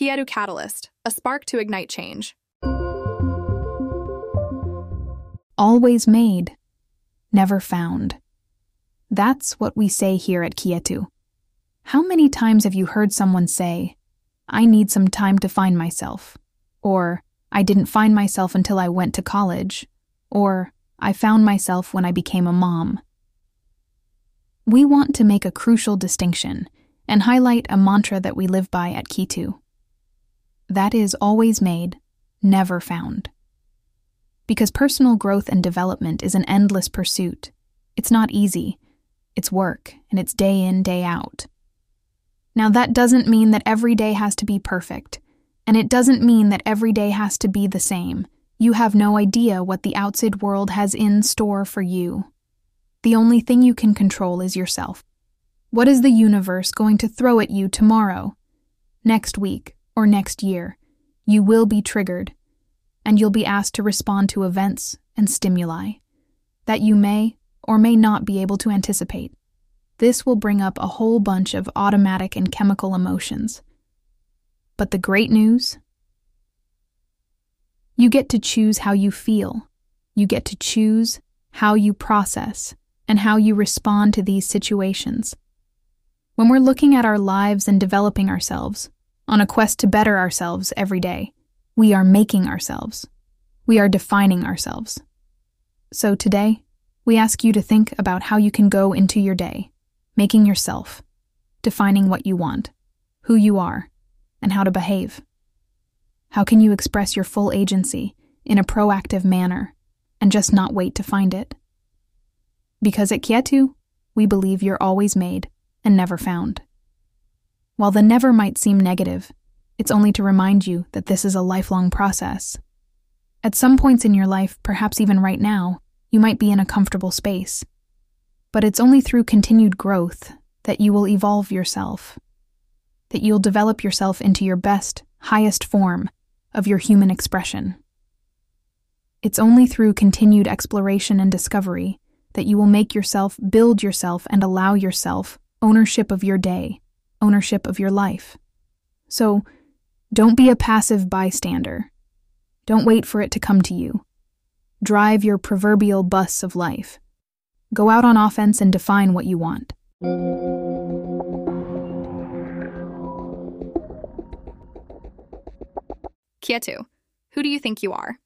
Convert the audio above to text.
Kyetu Catalyst, a spark to ignite change. Always made, never found. That's what we say here at Kyetu. How many times have you heard someone say, I need some time to find myself? Or, I didn't find myself until I went to college? Or, I found myself when I became a mom? We want to make a crucial distinction and highlight a mantra that we live by at Kyetu. That is always made, never found. Because personal growth and development is an endless pursuit. It's not easy. It's work, and it's day in, day out. Now, that doesn't mean that every day has to be perfect, and it doesn't mean that every day has to be the same. You have no idea what the outside world has in store for you. The only thing you can control is yourself. What is the universe going to throw at you tomorrow, next week, or next year? You will be triggered, and you'll be asked to respond to events and stimuli that you may or may not be able to anticipate. This will bring up a whole bunch of automatic and chemical emotions. But the great news? You get to choose how you feel. You get to choose how you process and how you respond to these situations. When we're looking at our lives and developing ourselves, on a quest to better ourselves every day, we are making ourselves. We are defining ourselves. So today, we ask you to think about how you can go into your day making yourself, defining what you want, who you are, and how to behave. How can you express your full agency in a proactive manner and just not wait to find it? Because at Kyetu, we believe you're always made and never found. While the never might seem negative, it's only to remind you that this is a lifelong process. At some points in your life, perhaps even right now, you might be in a comfortable space but it's only through continued growth that you will evolve yourself, that you'll develop yourself into your best, highest form of your human expression. It's only through continued exploration and discovery that you will make yourself, build yourself, and allow yourself ownership of your day, ownership of your life. So, don't be a passive bystander. Don't wait for it to come to you. Drive your proverbial bus of life Go out on offense and define what you want. Kyetu, who do you think you are?